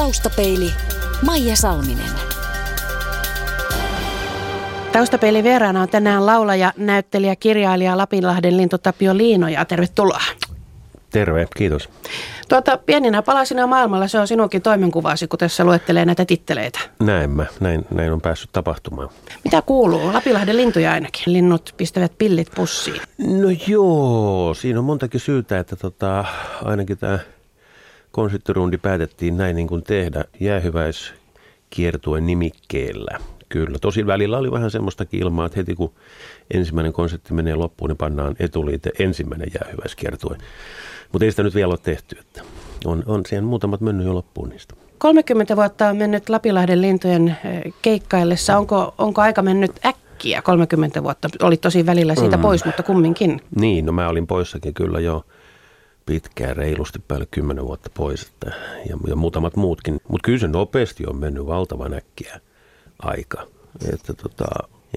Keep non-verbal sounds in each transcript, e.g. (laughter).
Taustapeili Maija Salminen. Taustapeilin vieraana on tänään laulaja, näyttelijä, kirjailija Lapinlahden lintutapio Liinoja. Tervetuloa. Terve, kiitos. Tuota, pieninä palasina maailmalla se on sinunkin toimenkuvasi, kun tässä luettelee näitä titteleitä. Näin mä, näin, näin on päässyt tapahtumaan. Mitä kuuluu? Lapinlahden lintuja ainakin. Linnut pistävät pillit pussiin. No joo, siinä on montakin syytä, että tota, ainakin tämä konserttirundi päätettiin näin niin kuin tehdä jäähyväiskiertueen nimikkeellä. Kyllä, tosin välillä oli vähän semmoistakin ilmaa, että heti kun ensimmäinen konsertti menee loppuun, niin pannaan etuliite ensimmäinen jäähyväiskiertue. Mutta ei sitä nyt vielä ole tehty, että on, on siihen muutamat mennyt jo loppuun niistä. 30 vuotta on mennyt Lapinlahden lintujen eh, keikkaillessa. Onko, onko aika mennyt äkkiä 30 vuotta? Oli tosi välillä siitä mm. pois, mutta kumminkin. Niin, no mä olin poissakin kyllä jo pitkään, reilusti päälle 10 vuotta pois että, ja, ja muutamat muutkin. Mutta kyllä se nopeasti on mennyt valtavan äkkiä aika. Että, tota,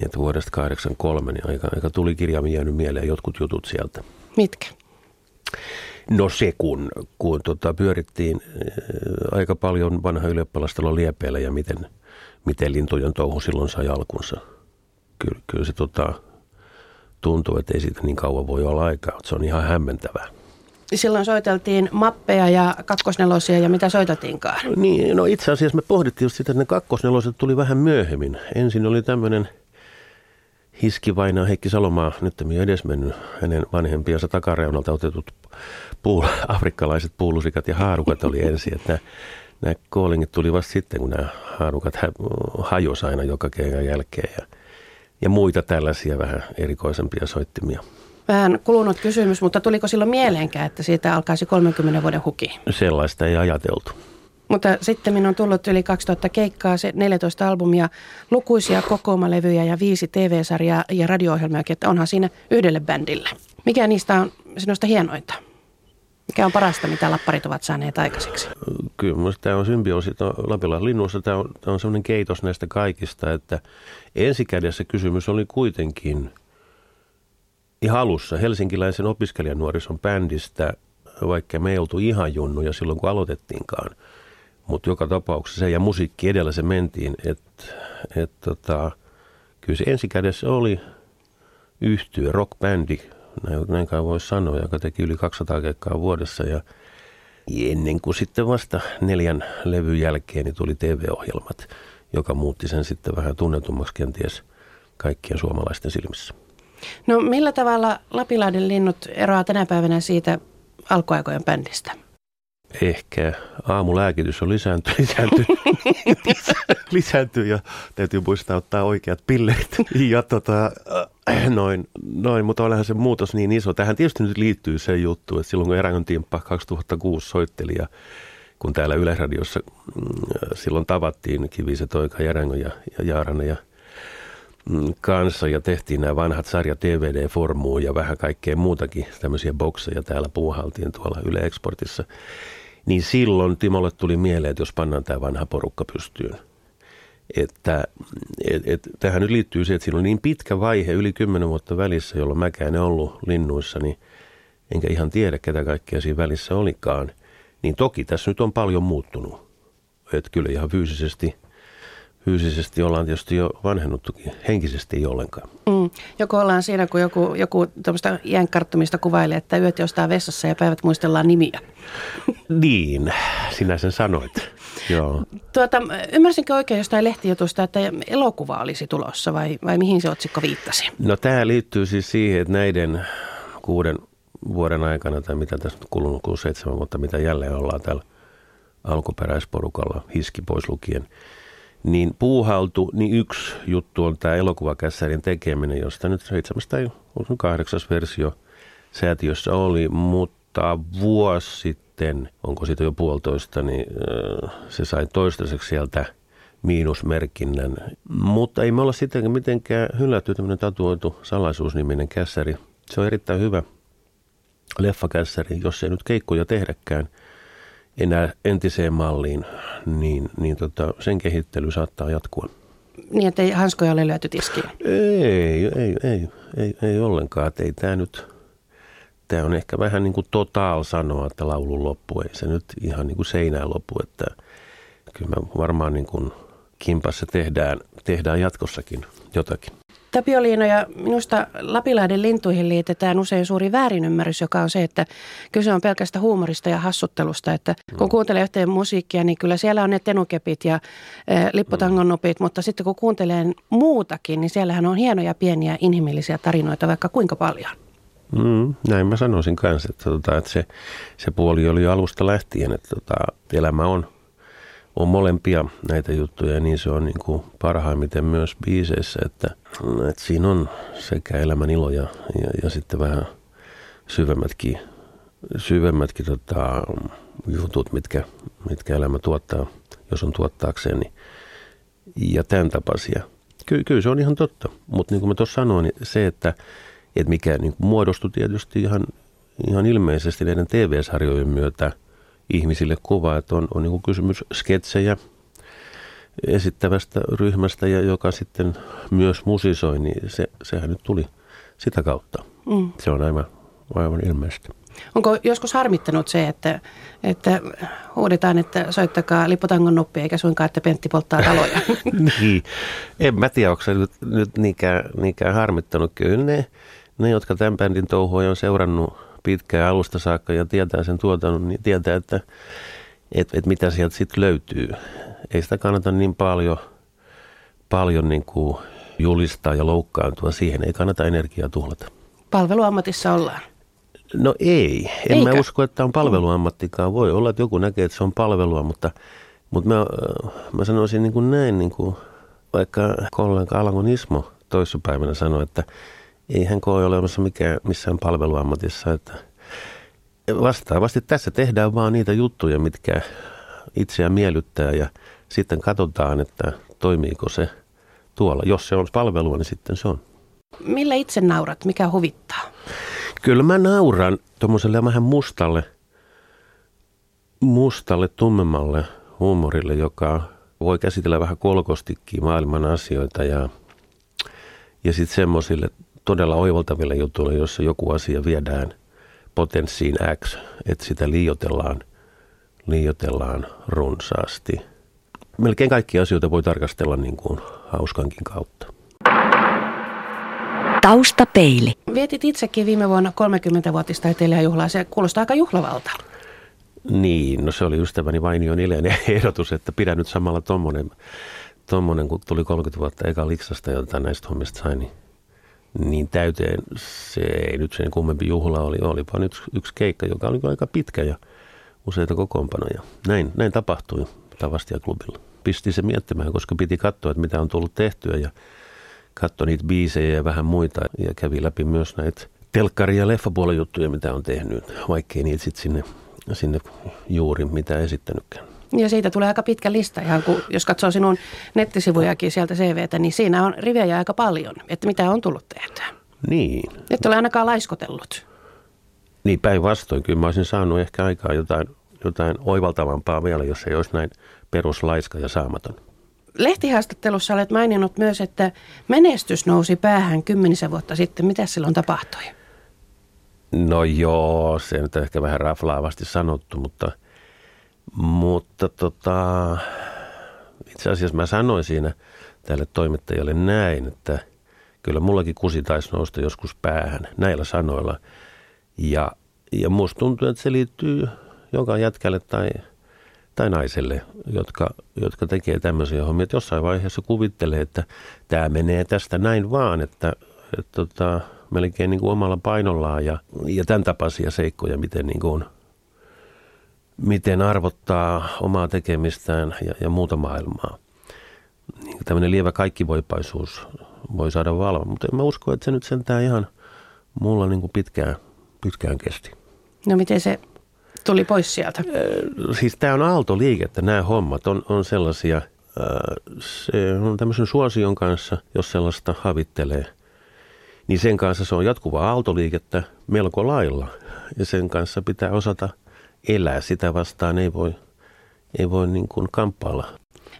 että vuodesta 83 niin aika, aika tuli kirjaamme jäänyt mieleen jotkut jutut sieltä. Mitkä? No se, kun, kun tota, pyörittiin ää, aika paljon vanha ylioppilastalo liepeillä ja miten, miten lintujen touhu silloin sai alkunsa. Kyllä, kyllä se tota, tuntuu, että ei siitä niin kauan voi olla aikaa, se on ihan hämmentävää. Silloin soiteltiin mappeja ja kakkosnelosia ja mitä soiteltiinkaan? Niin, no itse asiassa me pohdittiin just sitä, että ne kakkosneloset tuli vähän myöhemmin. Ensin oli tämmöinen hiskivainaa Heikki Salomaa, nyt on edesmennyt hänen vanhempiansa takareunalta otetut puul, afrikkalaiset puulusikat ja haarukat oli ensin. Että nämä, nämä koolingit tuli vasta sitten, kun nämä haarukat hajosi aina joka keikan jälkeen ja, ja muita tällaisia vähän erikoisempia soittimia. Vähän kulunut kysymys, mutta tuliko silloin mieleenkään, että siitä alkaisi 30 vuoden huki? Sellaista ei ajateltu. Mutta sitten on tullut yli 2000 keikkaa, 14 albumia, lukuisia kokoomalevyjä ja viisi TV-sarjaa ja radio-ohjelmia, että onhan siinä yhdelle bändille. Mikä niistä on sinusta hienointa? Mikä on parasta, mitä lapparit ovat saaneet aikaiseksi? Kyllä minusta tämä on symbioosi Lapilla linnussa. Tämä on, tämä on sellainen keitos näistä kaikista, että ensikädessä kysymys oli kuitenkin ihan alussa helsinkiläisen opiskelijanuorison bändistä, vaikka me ei oltu ihan junnuja silloin kun aloitettiinkaan. Mutta joka tapauksessa se ja musiikki edellä se mentiin, että et tota, kyllä se ensikädessä oli yhtyö, rockbändi, näin, näin kai voisi sanoa, joka teki yli 200 keikkaa vuodessa ja ennen kuin sitten vasta neljän levyn jälkeen niin tuli TV-ohjelmat, joka muutti sen sitten vähän tunnetummaksi kenties kaikkien suomalaisten silmissä. No millä tavalla Lapilahden linnut eroaa tänä päivänä siitä alkuaikojen bändistä? Ehkä aamulääkitys on (laughs) lisääntynyt, (laughs) lisääntynyt, lisääntynyt ja täytyy muistaa ottaa oikeat pillerit. Ja tota, noin, noin, mutta onhan se muutos niin iso. Tähän tietysti nyt liittyy se juttu, että silloin kun Erängön Timppa 2006 soitteli ja kun täällä Yleisradiossa mm, silloin tavattiin Kiviset, Oika, Järangö ja, ja Jaarana ja kanssa ja tehtiin nämä vanhat sarjat DVD-formuun ja vähän kaikkea muutakin tämmöisiä bokseja täällä puuhaltiin tuolla Yle Exportissa. Niin silloin Timolle tuli mieleen, että jos pannaan tämä vanha porukka pystyyn – että et, et, tähän nyt liittyy se, että siinä on niin pitkä vaihe yli kymmenen vuotta välissä, jolloin mäkään en ollut linnuissa, niin enkä ihan tiedä, ketä kaikkea siinä välissä olikaan. Niin toki tässä nyt on paljon muuttunut. Että kyllä ihan fyysisesti, fyysisesti ollaan tietysti jo vanhennuttukin, henkisesti ei ollenkaan. Mm. Joko ollaan siinä, kun joku, joku tuommoista iänkarttumista kuvailee, että yöt jostain vessassa ja päivät muistellaan nimiä. (laughs) Niin, sinä sen sanoit. Joo. Tuota, ymmärsinkö oikein jostain lehtijutusta, että elokuva olisi tulossa vai, vai mihin se otsikko viittasi? No tämä liittyy siis siihen, että näiden kuuden vuoden aikana, tai mitä tässä on kulunut, kun seitsemän vuotta, mitä jälleen ollaan täällä alkuperäisporukalla, hiski pois lukien, niin puuhaltu, niin yksi juttu on tämä elokuvakässärin tekeminen, josta nyt seitsemäs tai kahdeksas versio säätiössä oli, mutta vuosi sitten, onko siitä jo puolitoista, niin se sai toistaiseksi sieltä miinusmerkinnän. Mutta ei me olla sittenkään mitenkään hylätty tämmöinen tatuoitu salaisuusniminen kässäri. Se on erittäin hyvä leffakässäri, jos ei nyt keikkoja tehdäkään enää entiseen malliin, niin, niin tota, sen kehittely saattaa jatkua. Niin, että ei hanskoja ole lyöty tiskiin? Ei, ei, ei, ei, ei ollenkaan. Ei tämä nyt, tämä on ehkä vähän niin kuin totaal sanoa, että laulun loppu. Ei se nyt ihan niin kuin seinään loppu, että, kyllä me varmaan niin kuin kimpassa tehdään, tehdään jatkossakin jotakin. Tapioliino ja minusta Lapilahden lintuihin liitetään usein suuri väärinymmärrys, joka on se, että kyse on pelkästä huumorista ja hassuttelusta. Että kun kuuntelee yhteen musiikkia, niin kyllä siellä on ne tenukepit ja e, lipputangonnopit, mutta sitten kun kuuntelee muutakin, niin siellähän on hienoja pieniä inhimillisiä tarinoita vaikka kuinka paljon. Mm, näin mä sanoisin kanssa, että, tota, että se, se puoli oli alusta lähtien, että tota, elämä on on molempia näitä juttuja ja niin se on niin kuin parhaimmiten myös biiseissä, että, että siinä on sekä elämän ilo ja, ja, ja sitten vähän syvemmätkin, syvemmätkin tota, jutut, mitkä, mitkä elämä tuottaa, jos on tuottaakseen. Niin, ja tämän tapaisia. Ky, kyllä se on ihan totta, mutta niin kuin mä tuossa sanoin, niin se, että, että mikä niin kuin muodostui tietysti ihan, ihan ilmeisesti näiden TV-sarjojen myötä – ihmisille kuva, että on, on niin kysymys sketsejä esittävästä ryhmästä, ja joka sitten myös musisoi, niin se, sehän nyt tuli sitä kautta. Mm. Se on aivan, aivan ilmeistä. Onko joskus harmittanut se, että, että huudetaan, että soittakaa lipotangon noppi, eikä suinkaan, että Pentti polttaa taloja? (laughs) (laughs) niin, en mä tiedä, onko se nyt, nyt niinkään, niinkään harmittanut. Kyllä ne, ne, jotka tämän bändin touhua on seurannut pitkään alusta saakka ja tietää sen tuotannon, niin tietää, että et, et mitä sieltä sitten löytyy. Ei sitä kannata niin paljon, paljon niin kuin julistaa ja loukkaantua. Siihen ei kannata energiaa tuhlata. Palveluammatissa ollaan. No ei. En Eikä? mä usko, että on palveluammattikaan. Voi olla, että joku näkee, että se on palvelua, mutta, mutta mä, mä sanoisin niin kuin näin, niin kuin vaikka kollega Alangon Ismo toissapäivänä sanoi, että ei hän koe olemassa mikään, missään palveluammatissa. Että vastaavasti tässä tehdään vaan niitä juttuja, mitkä itseä miellyttää ja sitten katsotaan, että toimiiko se tuolla. Jos se on palvelua, niin sitten se on. Millä itse naurat? Mikä huvittaa? Kyllä mä nauran tuommoiselle vähän mustalle, mustalle, tummemmalle huumorille, joka voi käsitellä vähän kolkostikin maailman asioita ja, ja sitten semmoisille todella oivaltaville jutuille, jossa joku asia viedään potenssiin X, että sitä liiotellaan, liiotellaan runsaasti. Melkein kaikki asioita voi tarkastella niin kuin hauskankin kautta. Taustapeili. Vietit itsekin viime vuonna 30-vuotistaiteilijajuhlaa. Se kuulostaa aika juhlavalta. Niin, no se oli ystäväni Vainion Ilenen ehdotus, että pidä nyt samalla tommonen, tommonen kun tuli 30 vuotta eka liksasta, jota näistä hommista sai, niin niin täyteen se ei nyt sen kummempi juhla oli. Olipa nyt yksi keikka, joka oli aika pitkä ja useita kokoonpanoja. Näin, näin tapahtui Tavastia klubilla. Pisti se miettimään, koska piti katsoa, että mitä on tullut tehtyä ja katsoi niitä biisejä ja vähän muita ja kävi läpi myös näitä telkkari- ja leffapuolen juttuja, mitä on tehnyt, vaikkei niitä sitten sinne, sinne juuri mitä esittänytkään. Ja siitä tulee aika pitkä lista, ihan kun, jos katsoo sinun nettisivujakin sieltä CVtä, niin siinä on rivejä aika paljon, että mitä on tullut tehtyä. Niin. Et ole ainakaan laiskotellut. Niin päinvastoin, kyllä mä olisin saanut ehkä aikaa jotain, jotain oivaltavampaa vielä, jos ei olisi näin peruslaiska ja saamaton. Lehtihaastattelussa olet maininnut myös, että menestys nousi päähän kymmenisen vuotta sitten. Mitä silloin tapahtui? No joo, se nyt ehkä vähän raflaavasti sanottu, mutta – mutta tota, itse asiassa mä sanoin siinä tälle toimittajalle näin, että kyllä mullakin kusi taisi nousta joskus päähän näillä sanoilla. Ja, ja musta tuntuu, että se liittyy joka jätkälle tai, tai naiselle, jotka, jotka tekee tämmöisiä hommia. Että jossain vaiheessa kuvittelee, että tämä menee tästä näin vaan, että, että tota, melkein niin kuin omalla painollaan ja, ja tämän tapaisia seikkoja, miten niin kuin miten arvottaa omaa tekemistään ja, ja muuta maailmaa. Niin tämmöinen lievä kaikkivoipaisuus voi saada valvoa, mutta en mä usko, että se nyt sentään ihan mulla niin kuin pitkään, pitkään kesti. No miten se tuli pois sieltä? Siis tämä on aaltoliikettä, nämä hommat on, on sellaisia, se on tämmöisen suosion kanssa, jos sellaista havittelee, niin sen kanssa se on jatkuvaa aaltoliikettä melko lailla. Ja sen kanssa pitää osata – elää. Sitä vastaan ei voi, ei voi niin kuin kamppailla.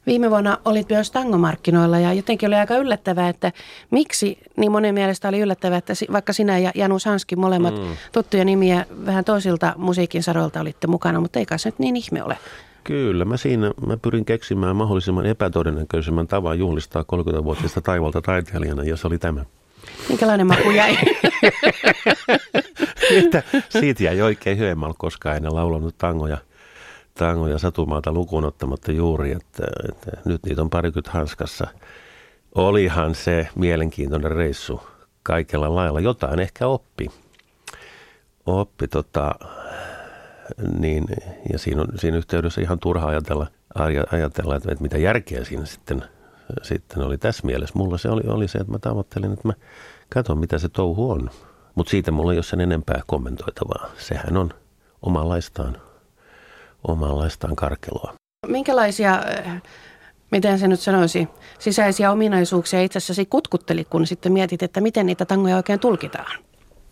Viime vuonna olit myös tangomarkkinoilla ja jotenkin oli aika yllättävää, että miksi niin monen mielestä oli yllättävää, että vaikka sinä ja Janu Sanski molemmat mm. tuttuja nimiä vähän toisilta musiikin saroilta olitte mukana, mutta ei kai se nyt niin ihme ole. Kyllä, mä siinä mä pyrin keksimään mahdollisimman epätodennäköisemmän tavan juhlistaa 30-vuotista taivalta taiteilijana, ja se oli tämä. Minkälainen maku jäi? (laughs) että siitä jäi oikein hyömmällä, koska en laulanut tangoja, tangoja satumaata lukuun ottamatta juuri, että, että nyt niitä on parikymmentä hanskassa. Olihan se mielenkiintoinen reissu kaikella lailla. Jotain ehkä oppi. Oppi tota, niin, ja siinä, on, siinä yhteydessä ihan turha ajatella, ajatella että, että mitä järkeä siinä sitten, sitten oli tässä mielessä. Mulla se oli, oli se, että mä tavoittelin, että mä katson mitä se touhu on. Mutta siitä mulla ei ole sen enempää kommentoitavaa. Sehän on omanlaistaan, omanlaistaan karkeloa. Minkälaisia, äh, miten se nyt sanoisi, sisäisiä ominaisuuksia itse asiassa kutkutteli, kun sitten mietit, että miten niitä tangoja oikein tulkitaan?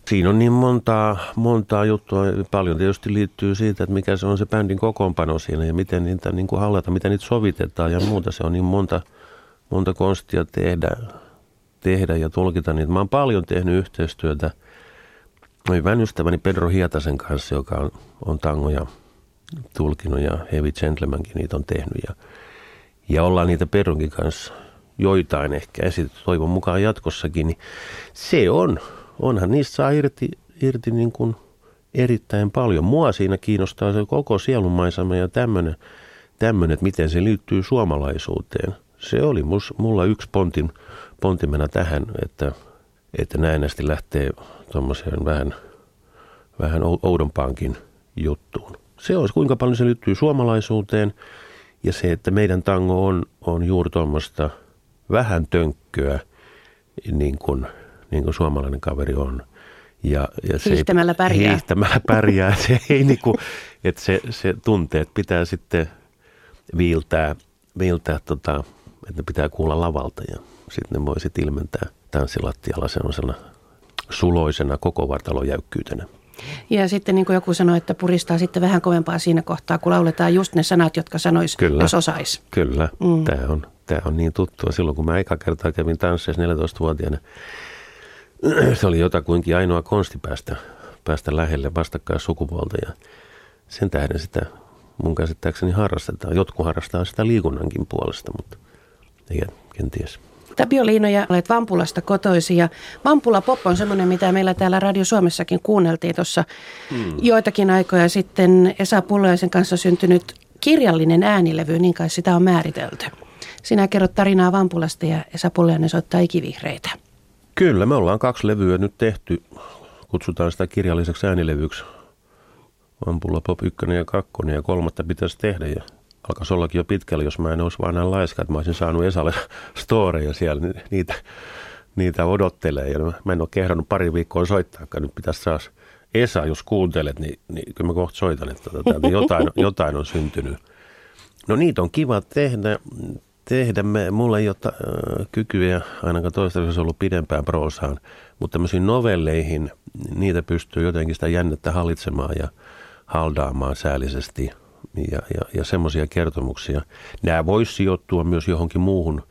Siinä on niin montaa, montaa juttua. Paljon tietysti liittyy siitä, että mikä se on se bändin kokoonpano siinä ja miten niitä niin kuin hallita, miten niitä sovitetaan ja muuta. Se on niin monta, monta konstia tehdä, tehdä ja tulkita niitä. Mä oon paljon tehnyt yhteistyötä hyvän ystäväni Pedro Hietasen kanssa, joka on, on tangoja tulkinut ja Heavy Gentlemankin niitä on tehnyt. Ja, ja ollaan niitä Pedronkin kanssa joitain ehkä esitetty toivon mukaan jatkossakin, niin se on onhan niistä saa irti, irti niin kuin erittäin paljon. Mua siinä kiinnostaa se koko sielunmaisema ja tämmöinen, että miten se liittyy suomalaisuuteen. Se oli mus, mulla yksi pontin, pontimena tähän, että, että näennästi lähtee tuommoiseen vähän, vähän oudompaankin juttuun. Se on, kuinka paljon se liittyy suomalaisuuteen ja se, että meidän tango on, on juuri tuommoista vähän tönkköä, niin kuin – niin kuin suomalainen kaveri on. Ja, ja se hiihtämällä pärjää. Hiihtämällä pärjää. (laughs) se ei niin kuin, että se, se tunteet pitää sitten viiltää, viiltää tota, että ne pitää kuulla lavalta ja sitten ne voi sitten ilmentää tanssilattialla sellaisena suloisena koko vartalon jäykkyytenä. Ja sitten niin kuin joku sanoi, että puristaa sitten vähän kovempaa siinä kohtaa, kun lauletaan just ne sanat, jotka sanois, kyllä, jos osais. Kyllä, mm. tämä, on, tämä on niin tuttua. Silloin kun mä eka kertaa kävin tansseissa 14-vuotiaana, (clears throat) se oli jotakuinkin ainoa konsti päästä, päästä lähelle vastakkain sukupuolta ja sen tähden sitä mun käsittääkseni harrastetaan. Jotkut harrastaa sitä liikunnankin puolesta, mutta ei kenties. Tapio Liinoja, olet Vampulasta kotoisin ja Vampula Pop on semmoinen, mitä meillä täällä Radio Suomessakin kuunneltiin tuossa hmm. joitakin aikoja sitten. Esa Pullojaisen kanssa syntynyt kirjallinen äänilevy, niin kai sitä on määritelty. Sinä kerrot tarinaa Vampulasta ja Esa Pullojainen soittaa ikivihreitä. Kyllä, me ollaan kaksi levyä nyt tehty. Kutsutaan sitä kirjalliseksi äänilevyksi. Ampulla Pop 1 ja 2 ja kolmatta pitäisi tehdä. Ja alkaisi ollakin jo pitkällä, jos mä en olisi vaan näin laiska, että mä olisin saanut Esalle storeja siellä. Niitä, niitä odottelee ja mä en ole kehdannut pari viikkoa soittaa, nyt pitäisi saada Esa, jos kuuntelet, niin, niin kyllä mä kohta soitan, että tota, jotain, (laughs) jotain on syntynyt. No niitä on kiva tehdä tehdä. Me, mulla ei ole ta, äh, kykyä ainakaan toistaiseksi ollut pidempään proosaan, mutta tämmöisiin novelleihin, niitä pystyy jotenkin sitä jännettä hallitsemaan ja haldaamaan säällisesti ja, ja, ja semmoisia kertomuksia. Nämä voisi sijoittua myös johonkin muuhun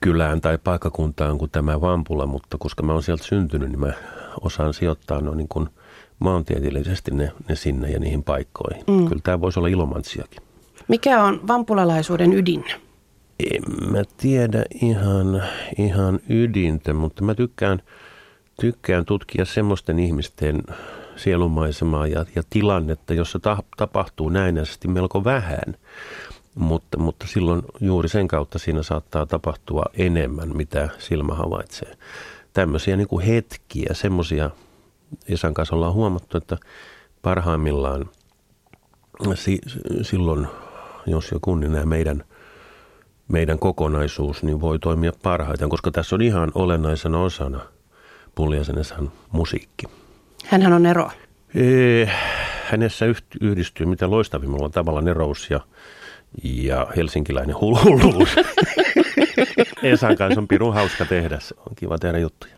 kylään tai paikkakuntaan kuin tämä Vampula, mutta koska mä oon sieltä syntynyt, niin mä osaan sijoittaa no niin kuin maantieteellisesti ne, ne sinne ja niihin paikkoihin. Mm. Kyllä tämä voisi olla ilomantsiakin. Mikä on vampulalaisuuden ydin? En mä tiedä ihan, ihan ydintä, mutta mä tykkään, tykkään tutkia semmoisten ihmisten sielumaisemaa ja, ja tilannetta, jossa ta, tapahtuu näinäisesti melko vähän. Mutta, mutta silloin juuri sen kautta siinä saattaa tapahtua enemmän, mitä silmä havaitsee. Tämmöisiä niin kuin hetkiä, semmoisia, Esan kanssa ollaan huomattu, että parhaimmillaan si, silloin, jos joku, niin nämä meidän – meidän kokonaisuus niin voi toimia parhaiten, koska tässä on ihan olennaisena osana Puljasenesan musiikki. Hänhän on ero. Ee, hänessä yhdistyy mitä loistavimmalla tavalla nerous ja, ja helsinkiläinen hulluus. (laughs) Esan kanssa on pirun hauska tehdä, on kiva tehdä juttuja.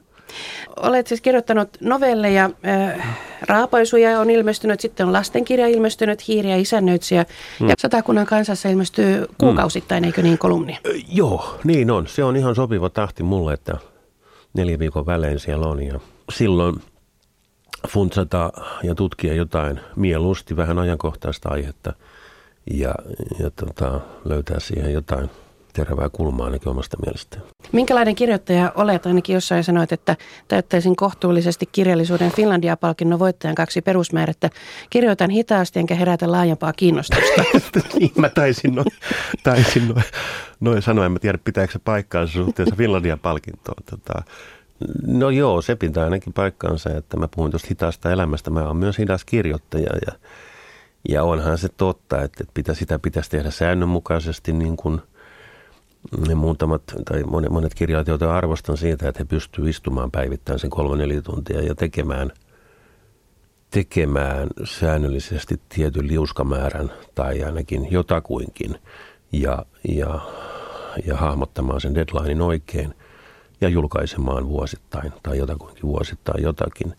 Olet siis kirjoittanut novelleja, äh, raapaisuja on ilmestynyt, sitten on lastenkirja ilmestynyt, hiiriä isännöitsijä mm. ja Satakunnan kansassa ilmestyy kuukausittain, mm. eikö niin kolumni? Äh, joo, niin on. Se on ihan sopiva tahti mulle, että neljä viikon välein siellä on ja silloin funtsata ja tutkia jotain mieluusti vähän ajankohtaista aihetta ja, ja tota, löytää siihen jotain terävää kulmaa ainakin omasta mielestäni. Minkälainen kirjoittaja olet? Ainakin jossain sanoit, että täyttäisin kohtuullisesti kirjallisuuden Finlandia-palkinnon voittajan kaksi perusmäärättä. Kirjoitan hitaasti enkä herätä laajempaa kiinnostusta. (laughs) niin, mä taisin noin, taisin noin, noin sanoa. En mä tiedä, pitääkö se paikkaansa suhteessa Finlandia-palkintoon. Tota, no joo, se pitää ainakin paikkaansa, että mä puhun tuosta hitaasta elämästä. Mä oon myös hidas kirjoittaja ja, ja onhan se totta, että, pitä, sitä pitäisi tehdä säännönmukaisesti niin kuin – ne muutamat tai monet, monet kirjailijat, joita arvostan siitä, että he pystyvät istumaan päivittäin sen kolme neljä tuntia ja tekemään, tekemään säännöllisesti tietyn liuskamäärän tai ainakin jotakuinkin ja, ja, ja hahmottamaan sen deadlinein oikein ja julkaisemaan vuosittain tai jotakuinkin vuosittain jotakin.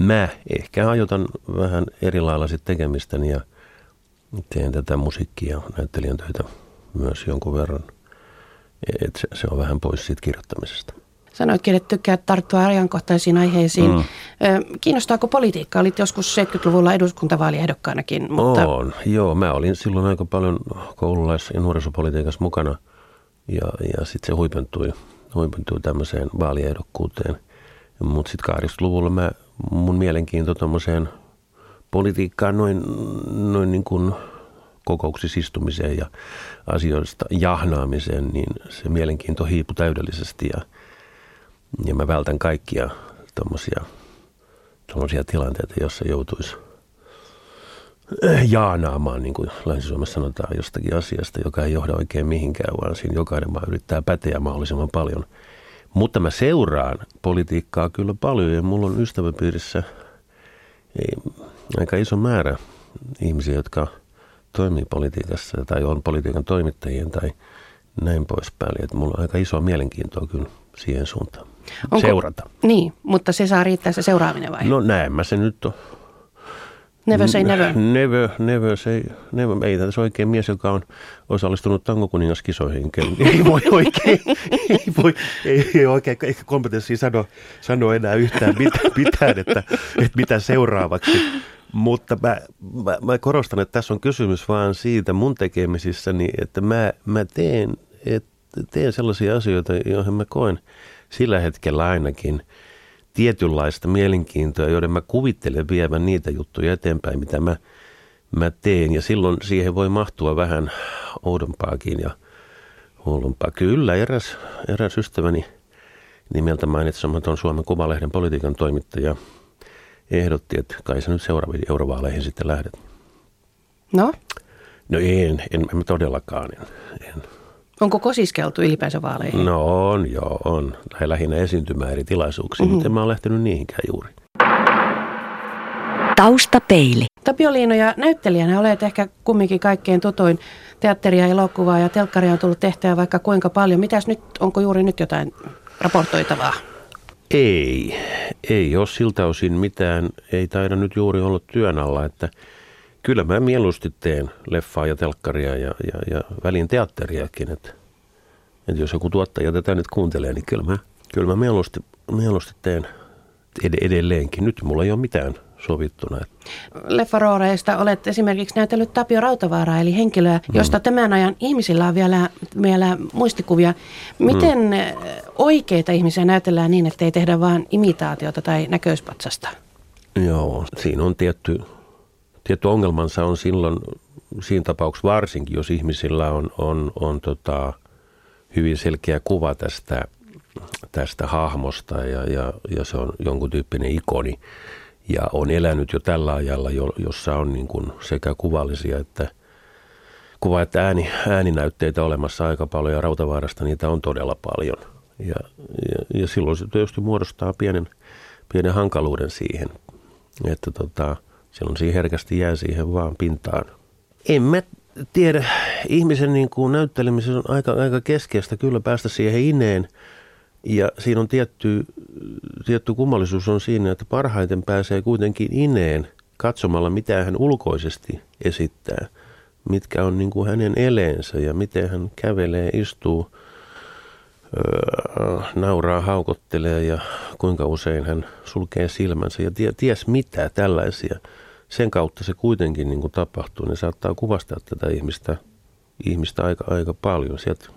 Mä ehkä ajotan vähän eri lailla sitten tekemistäni ja teen tätä musiikkia, näyttelijän töitä myös jonkun verran – et se, se on vähän pois siitä kirjoittamisesta. Sanoitkin, että tykkää tarttua ajankohtaisiin aiheisiin. Mm. Kiinnostaako politiikka? Olit joskus 70-luvulla eduskuntavaaliehdokkaanakin. Mutta... On, joo. Mä olin silloin aika paljon koululais- ja nuorisopolitiikassa mukana. Ja, ja sitten se huipentui, huipentui tämmöiseen vaaliehdokkuuteen. Mutta sitten 80-luvulla mä, mun mielenkiinto tuommoiseen politiikkaan noin, noin niin kuin – kokouksissa istumiseen ja asioista jahnaamiseen, niin se mielenkiinto hiipui täydellisesti ja, ja mä vältän kaikkia tuommoisia tilanteita, joissa joutuisi jaanaamaan, niin kuin Länsi-Suomessa sanotaan, jostakin asiasta, joka ei johda oikein mihinkään, vaan siinä jokainen vaan yrittää päteä mahdollisimman paljon. Mutta mä seuraan politiikkaa kyllä paljon ja mulla on ystäväpiirissä ei, aika iso määrä ihmisiä, jotka – toimii politiikassa tai on politiikan toimittajien tai näin poispäin. Että mulla on aika iso mielenkiintoa kyllä siihen suuntaan Onko, seurata. Niin, mutta se saa riittää se seuraaminen vai? No näin mä se nyt on. Never say never. Never, never say never. Ei tässä oikein mies, joka on osallistunut tangokuningaskisoihin. (laughs) Ei voi oikein, ei, voi, ei, ei oikein ehkä kompetenssia sanoa, sanoa enää yhtään mitään, mitään että, että mitä seuraavaksi. Mutta mä, mä, mä korostan, että tässä on kysymys vaan siitä mun tekemisissäni, että mä, mä teen, et, teen sellaisia asioita, joihin mä koen sillä hetkellä ainakin tietynlaista mielenkiintoa, joiden mä kuvittelen vievän niitä juttuja eteenpäin, mitä mä, mä teen. Ja silloin siihen voi mahtua vähän oudompaakin ja hullumpaa. Kyllä, eräs, eräs ystäväni nimeltä mainitsematon Suomen Kuvalehden politiikan toimittaja – ehdotti, että kai sä nyt seuraaviin eurovaaleihin sitten lähdet. No? No en, en, en todellakaan. En, en. Onko kosiskeltu ylipäänsä vaaleihin? No on, joo, on. Lähinnä esiintymään eri tilaisuuksiin, mm-hmm. mutta en mä ole lähtenyt niihinkään juuri. Taustapeili. Tapio Liino ja näyttelijänä olet ehkä kumminkin kaikkein tutuin teatteria, elokuvaa ja telkkaria on tullut tehtyä vaikka kuinka paljon. Mitäs nyt, onko juuri nyt jotain raportoitavaa? Ei, ei ole siltä osin mitään, ei taida nyt juuri ollut työn alla, että kyllä mä mieluusti teen leffaa ja telkkaria ja, ja, ja välin teatteriakin, että, että jos joku tuottaja tätä nyt kuuntelee, niin kyllä mä, kyllä mä mieluusti, mieluusti teen ed- edelleenkin. Nyt mulla ei ole mitään sovittuna. Leffarooreista olet esimerkiksi näytellyt Tapio Rautavaaraa, eli henkilöä, mm. josta mm. tämän ajan ihmisillä on vielä, vielä muistikuvia. Miten mm. oikeita ihmisiä näytellään niin, että ei tehdä vain imitaatiota tai näköispatsasta? Joo, siinä on tietty, tietty ongelmansa on silloin, siinä tapauksessa varsinkin, jos ihmisillä on, on, on tota, hyvin selkeä kuva tästä, tästä hahmosta ja, ja, ja se on jonkun tyyppinen ikoni, ja on elänyt jo tällä ajalla, jossa on niin kuin sekä kuvallisia että kuva- että ääni, ääninäytteitä olemassa aika paljon ja Rautavaarasta niitä on todella paljon. Ja, ja, ja silloin se tietysti muodostaa pienen, pienen hankaluuden siihen, että tota, silloin siihen herkästi jää siihen vaan pintaan. En mä tiedä, ihmisen niin kuin näyttelemisessä on aika, aika keskeistä kyllä päästä siihen ineen – ja siinä on tietty, tietty kummallisuus on siinä, että parhaiten pääsee kuitenkin ineen katsomalla, mitä hän ulkoisesti esittää, mitkä on niin kuin hänen eleensä ja miten hän kävelee, istuu, nauraa, haukottelee ja kuinka usein hän sulkee silmänsä ja ties mitä tällaisia. sen kautta se kuitenkin niin kuin tapahtuu. Ne saattaa kuvastaa tätä ihmistä, ihmistä aika, aika paljon. Sieltä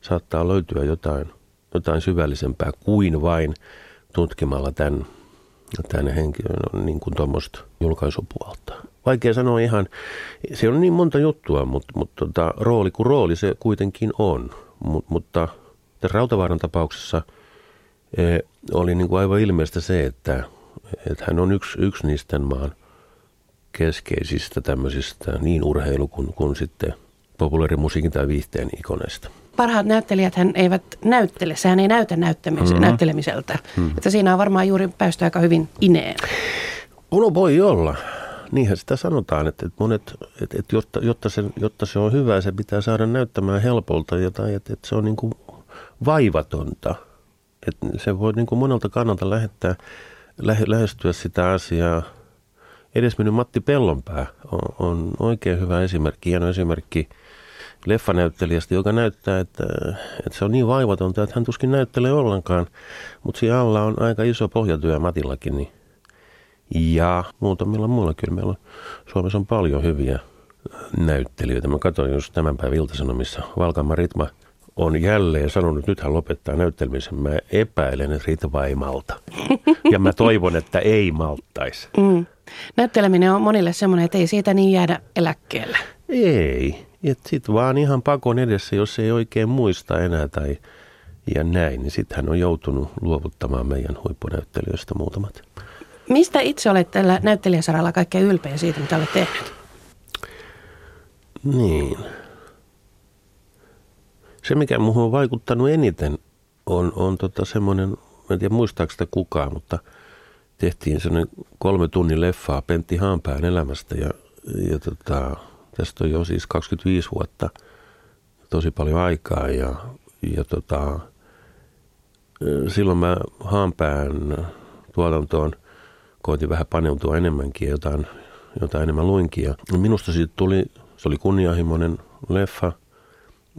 saattaa löytyä jotain, jotain syvällisempää kuin vain tutkimalla tämän, tämän henkilön niin kuin tuommoista julkaisupuolta. Vaikea sanoa ihan, se on niin monta juttua, mutta, mutta tota, rooli kuin rooli se kuitenkin on. Mut, mutta tässä Rautavaaran tapauksessa e, oli niin kuin aivan ilmeistä se, että, että hän on yksi, yksi niistä maan keskeisistä tämmöisistä niin urheilu kuin, kuin sitten populaarimusiikin tai viihteen ikoneista. Parhaat näyttelijät hän eivät näyttele, sehän ei näytä mm-hmm. näyttelemiseltä. Mm-hmm. Että siinä on varmaan juuri päästy aika hyvin ineen. No voi olla. Niinhän sitä sanotaan, että, monet, että, että jotta, jotta, se, jotta se on hyvä, se pitää saada näyttämään helpolta jotain, että, että se on niin kuin vaivatonta. Että se voi niin kuin monelta kannalta lähettää, lähe, lähestyä sitä asiaa. Edesmennyt Matti Pellonpää on, on oikein hyvä esimerkki, hieno esimerkki leffanäyttelijästä, joka näyttää, että, että se on niin vaivatonta, että hän tuskin näyttelee ollenkaan. Mutta siinä alla on aika iso pohjatyö Matillakin, niin ja muutamilla muilla kyllä meillä on, Suomessa on paljon hyviä näyttelijöitä. Mä katsoin just tämän päivän iltasanomissa Valkama Ritma on jälleen sanonut, että nyt hän lopettaa näyttelemisen. Mä epäilen, että Ritva ei malta. (laughs) Ja mä toivon, että ei maltaisi. Mm. Näytteleminen on monille semmoinen, että ei siitä niin jäädä eläkkeelle. Ei. Sitten vaan ihan pakon edessä, jos ei oikein muista enää tai ja näin, niin sitten hän on joutunut luovuttamaan meidän huippunäyttelijöistä muutamat. Mistä itse olet tällä näyttelijäsaralla kaikkein ylpeä siitä, mitä olet tehnyt? Niin. Se, mikä muuhun on vaikuttanut eniten, on, on tota semmoinen, en tiedä muistaako sitä kukaan, mutta tehtiin semmoinen kolme tunnin leffaa Pentti Haanpään elämästä ja, ja tota, tästä on jo siis 25 vuotta tosi paljon aikaa ja, ja tota, silloin mä Haanpään tuotantoon – koitin vähän paneutua enemmänkin ja jotain, jotain enemmän luinkin. Ja minusta siitä tuli, se oli kunnianhimoinen leffa,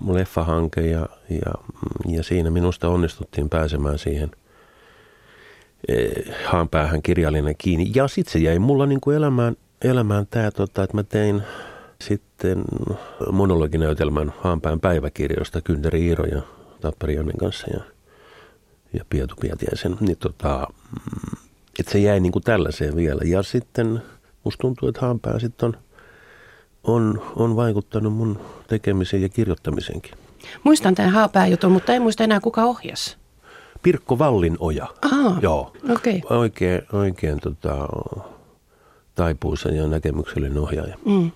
leffahanke ja, ja, ja siinä minusta onnistuttiin pääsemään siihen eh, haanpäähän kirjallinen kiinni. Ja sitten se jäi mulla niin kuin elämään, elämään tämä, tota, että mä tein sitten monologinäytelmän haanpään päiväkirjoista Kynteri Iiro ja Tappari Jannen kanssa ja, ja Pietu Pietiäisen. Niin tota, mm, että se jäi niin kuin tällaiseen vielä. Ja sitten musta tuntuu, että haanpää sitten on, on, on vaikuttanut mun tekemiseen ja kirjoittamiseenkin. Muistan tämän haapää jutun, mutta en muista enää kuka ohjas. Pirkko Vallinoja. Aha, Joo. Okay. Oikein, oikein tota, taipuisen ja näkemyksellinen ohjaaja. Mm.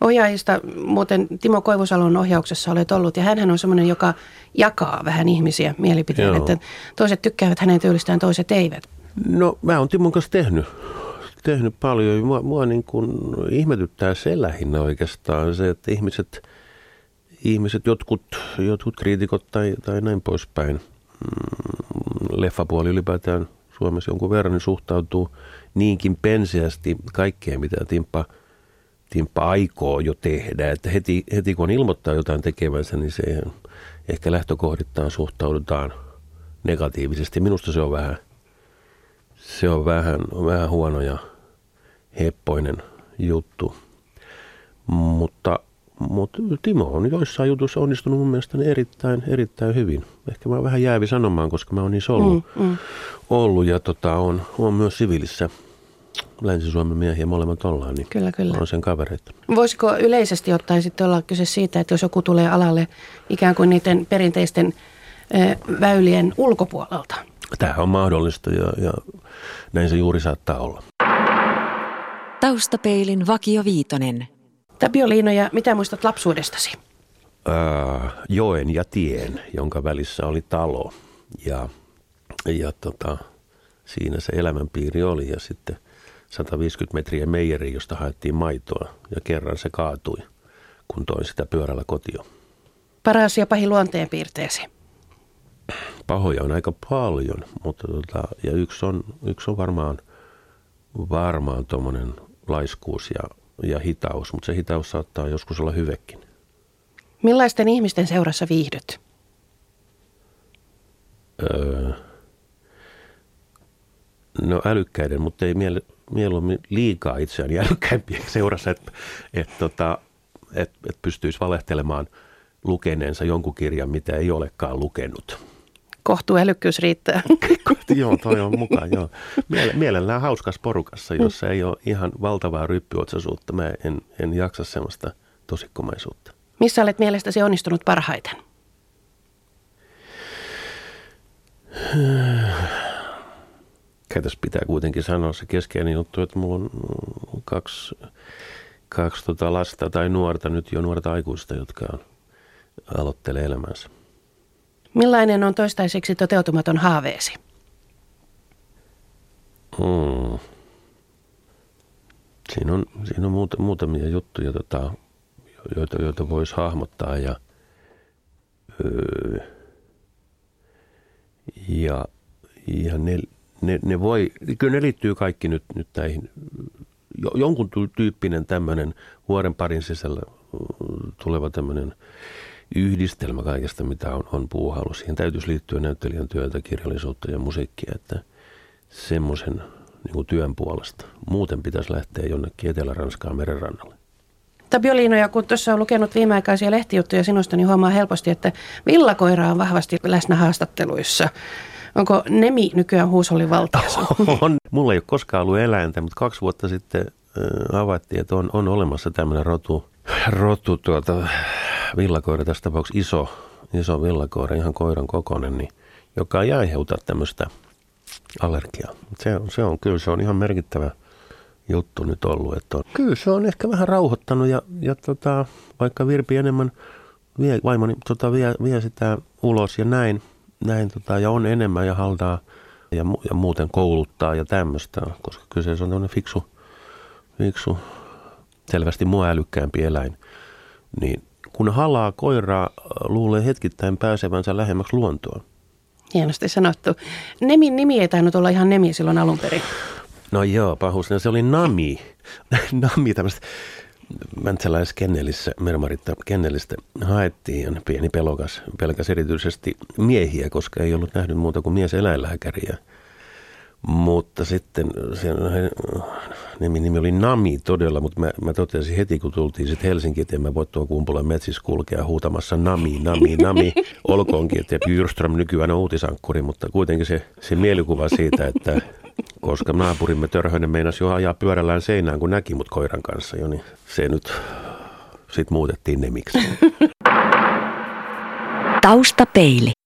Ohjaajista muuten Timo Koivusalon ohjauksessa olet ollut ja hän on semmoinen, joka jakaa vähän ihmisiä mielipiteitä. Että toiset tykkäävät hänen tyylistään, toiset eivät. No mä oon Timon kanssa tehnyt, tehnyt paljon. Mua, mua niin kuin ihmetyttää se lähinnä oikeastaan se, että ihmiset, ihmiset jotkut, jotkut kriitikot tai, tai näin poispäin, mm, leffapuoli ylipäätään Suomessa jonkun verran niin suhtautuu niinkin penseästi kaikkeen, mitä Timppa, Timppa aikoo jo tehdä. Että heti, heti kun ilmoittaa jotain tekevänsä, niin se ehkä lähtökohdittaan suhtaudutaan negatiivisesti. Minusta se on vähän – se on vähän, vähän huono ja heppoinen juttu. Mutta, mutta Timo on joissain jutuissa onnistunut mun mielestä erittäin, erittäin hyvin. Ehkä mä oon vähän jäävi sanomaan, koska mä oon niin ollut, mm, mm. ollut ja tota, on, on myös sivilissä Länsi-Suomen miehiä molemmat ollaan, niin kyllä, kyllä. on sen kavereita. Voisiko yleisesti ottaen sitten olla kyse siitä, että jos joku tulee alalle ikään kuin niiden perinteisten väylien ulkopuolelta? Tämä on mahdollista ja, ja näin se juuri saattaa olla. Taustapeilin Vakio Viitonen. Tapio Liinoja, mitä muistat lapsuudestasi? Äh, joen ja tien, jonka välissä oli talo. Ja, ja tota, siinä se elämänpiiri oli ja sitten 150 metriä meijeri, josta haettiin maitoa ja kerran se kaatui, kun toin sitä pyörällä kotio. Paras ja pahin luonteenpiirteesi? Pahoja on aika paljon, mutta tota, ja yksi on, yksi on varmaan, varmaan tuommoinen laiskuus ja, ja hitaus, mutta se hitaus saattaa joskus olla hyvekin. Millaisten ihmisten seurassa viihdyt? Öö, ne on älykkäiden, mutta ei miele, mieluummin liikaa itseään älykkäimpien (laughs) seurassa, että et, tota, et, et pystyisi valehtelemaan lukeneensa jonkun kirjan, mitä ei olekaan lukenut. Kohtuuälykkyys riittää. (laughs) joo, toi on mukaan, joo. Miele, mielellään hauskas porukassa, jossa ei ole ihan valtavaa ryppyotsaisuutta. Mä en, en jaksa semmoista tosikkomaisuutta. Missä olet mielestäsi onnistunut parhaiten? Käytäs pitää kuitenkin sanoa se keskeinen juttu, että mulla on kaksi, kaksi tota lasta tai nuorta, nyt jo nuorta aikuista, jotka on, aloittelee elämänsä. Millainen on toistaiseksi toteutumaton haaveesi? Hmm. Siinä on, siinä on muuta, muutamia juttuja, tota, joita, joita voisi hahmottaa ja, öö, ja, ja ne, ne, ne voi, kyllä ne liittyy kaikki nyt, nyt näihin, jonkun tyyppinen tämmöinen vuoden parin sisällä tuleva tämmöinen yhdistelmä kaikesta, mitä on, on puuhailu. Siihen täytyisi liittyä näyttelijän työtä, kirjallisuutta ja musiikkia, että semmoisen niin työn puolesta. Muuten pitäisi lähteä jonnekin Etelä-Ranskaan merenrannalle. Tabioliino, kun tuossa on lukenut viimeaikaisia lehtijuttuja sinusta, niin huomaa helposti, että villakoira on vahvasti läsnä haastatteluissa. Onko Nemi nykyään huusollin valtiassa? (laughs) On. Mulla ei ole koskaan ollut eläintä, mutta kaksi vuotta sitten äh, havaittiin, että on, on olemassa tämmöinen rotu, rotu tuota, villakoira, tässä tapauksessa iso, iso villakoira, ihan koiran kokoinen, niin, joka ei aiheuta tämmöistä allergiaa. Se on, se on kyllä, se on ihan merkittävä juttu nyt ollut. Että on, kyllä se on ehkä vähän rauhoittanut ja, ja tota, vaikka Virpi enemmän vie, vaimoni tota, vie, vie sitä ulos ja näin, näin tota, ja on enemmän ja haltaa ja, ja muuten kouluttaa ja tämmöistä, koska kyseessä on tämmöinen fiksu, fiksu, selvästi mua älykkäämpi eläin, niin kun halaa koiraa, luulee hetkittäin pääsevänsä lähemmäksi luontoa. Hienosti sanottu. Nemin nimi ei tainnut olla ihan Nemi silloin alun perin. No joo, pahuus. Se oli Nami. (laughs) Nami tämmöistä Mäntsäläiskennelissä, Mermaritta kennelistä haettiin pieni pelokas, pelkäs erityisesti miehiä, koska ei ollut nähnyt muuta kuin mieseläinlääkäriä. Mutta sitten se nimi, nimi oli Nami todella, mutta mä, mä totesin heti, kun tultiin sitten Helsinkiin, että en mä voi tuo kumpulan metsissä kulkea huutamassa Nami, Nami, Nami. (laughs) Olkoonkin, että Jyrström nykyään on uutisankkuri, mutta kuitenkin se, se mielikuva siitä, että koska naapurimme Törhönen meinasi jo ajaa pyörällään seinään, kun näki mut koiran kanssa jo, niin se nyt sitten muutettiin nemiksi. (laughs) Taustapeili.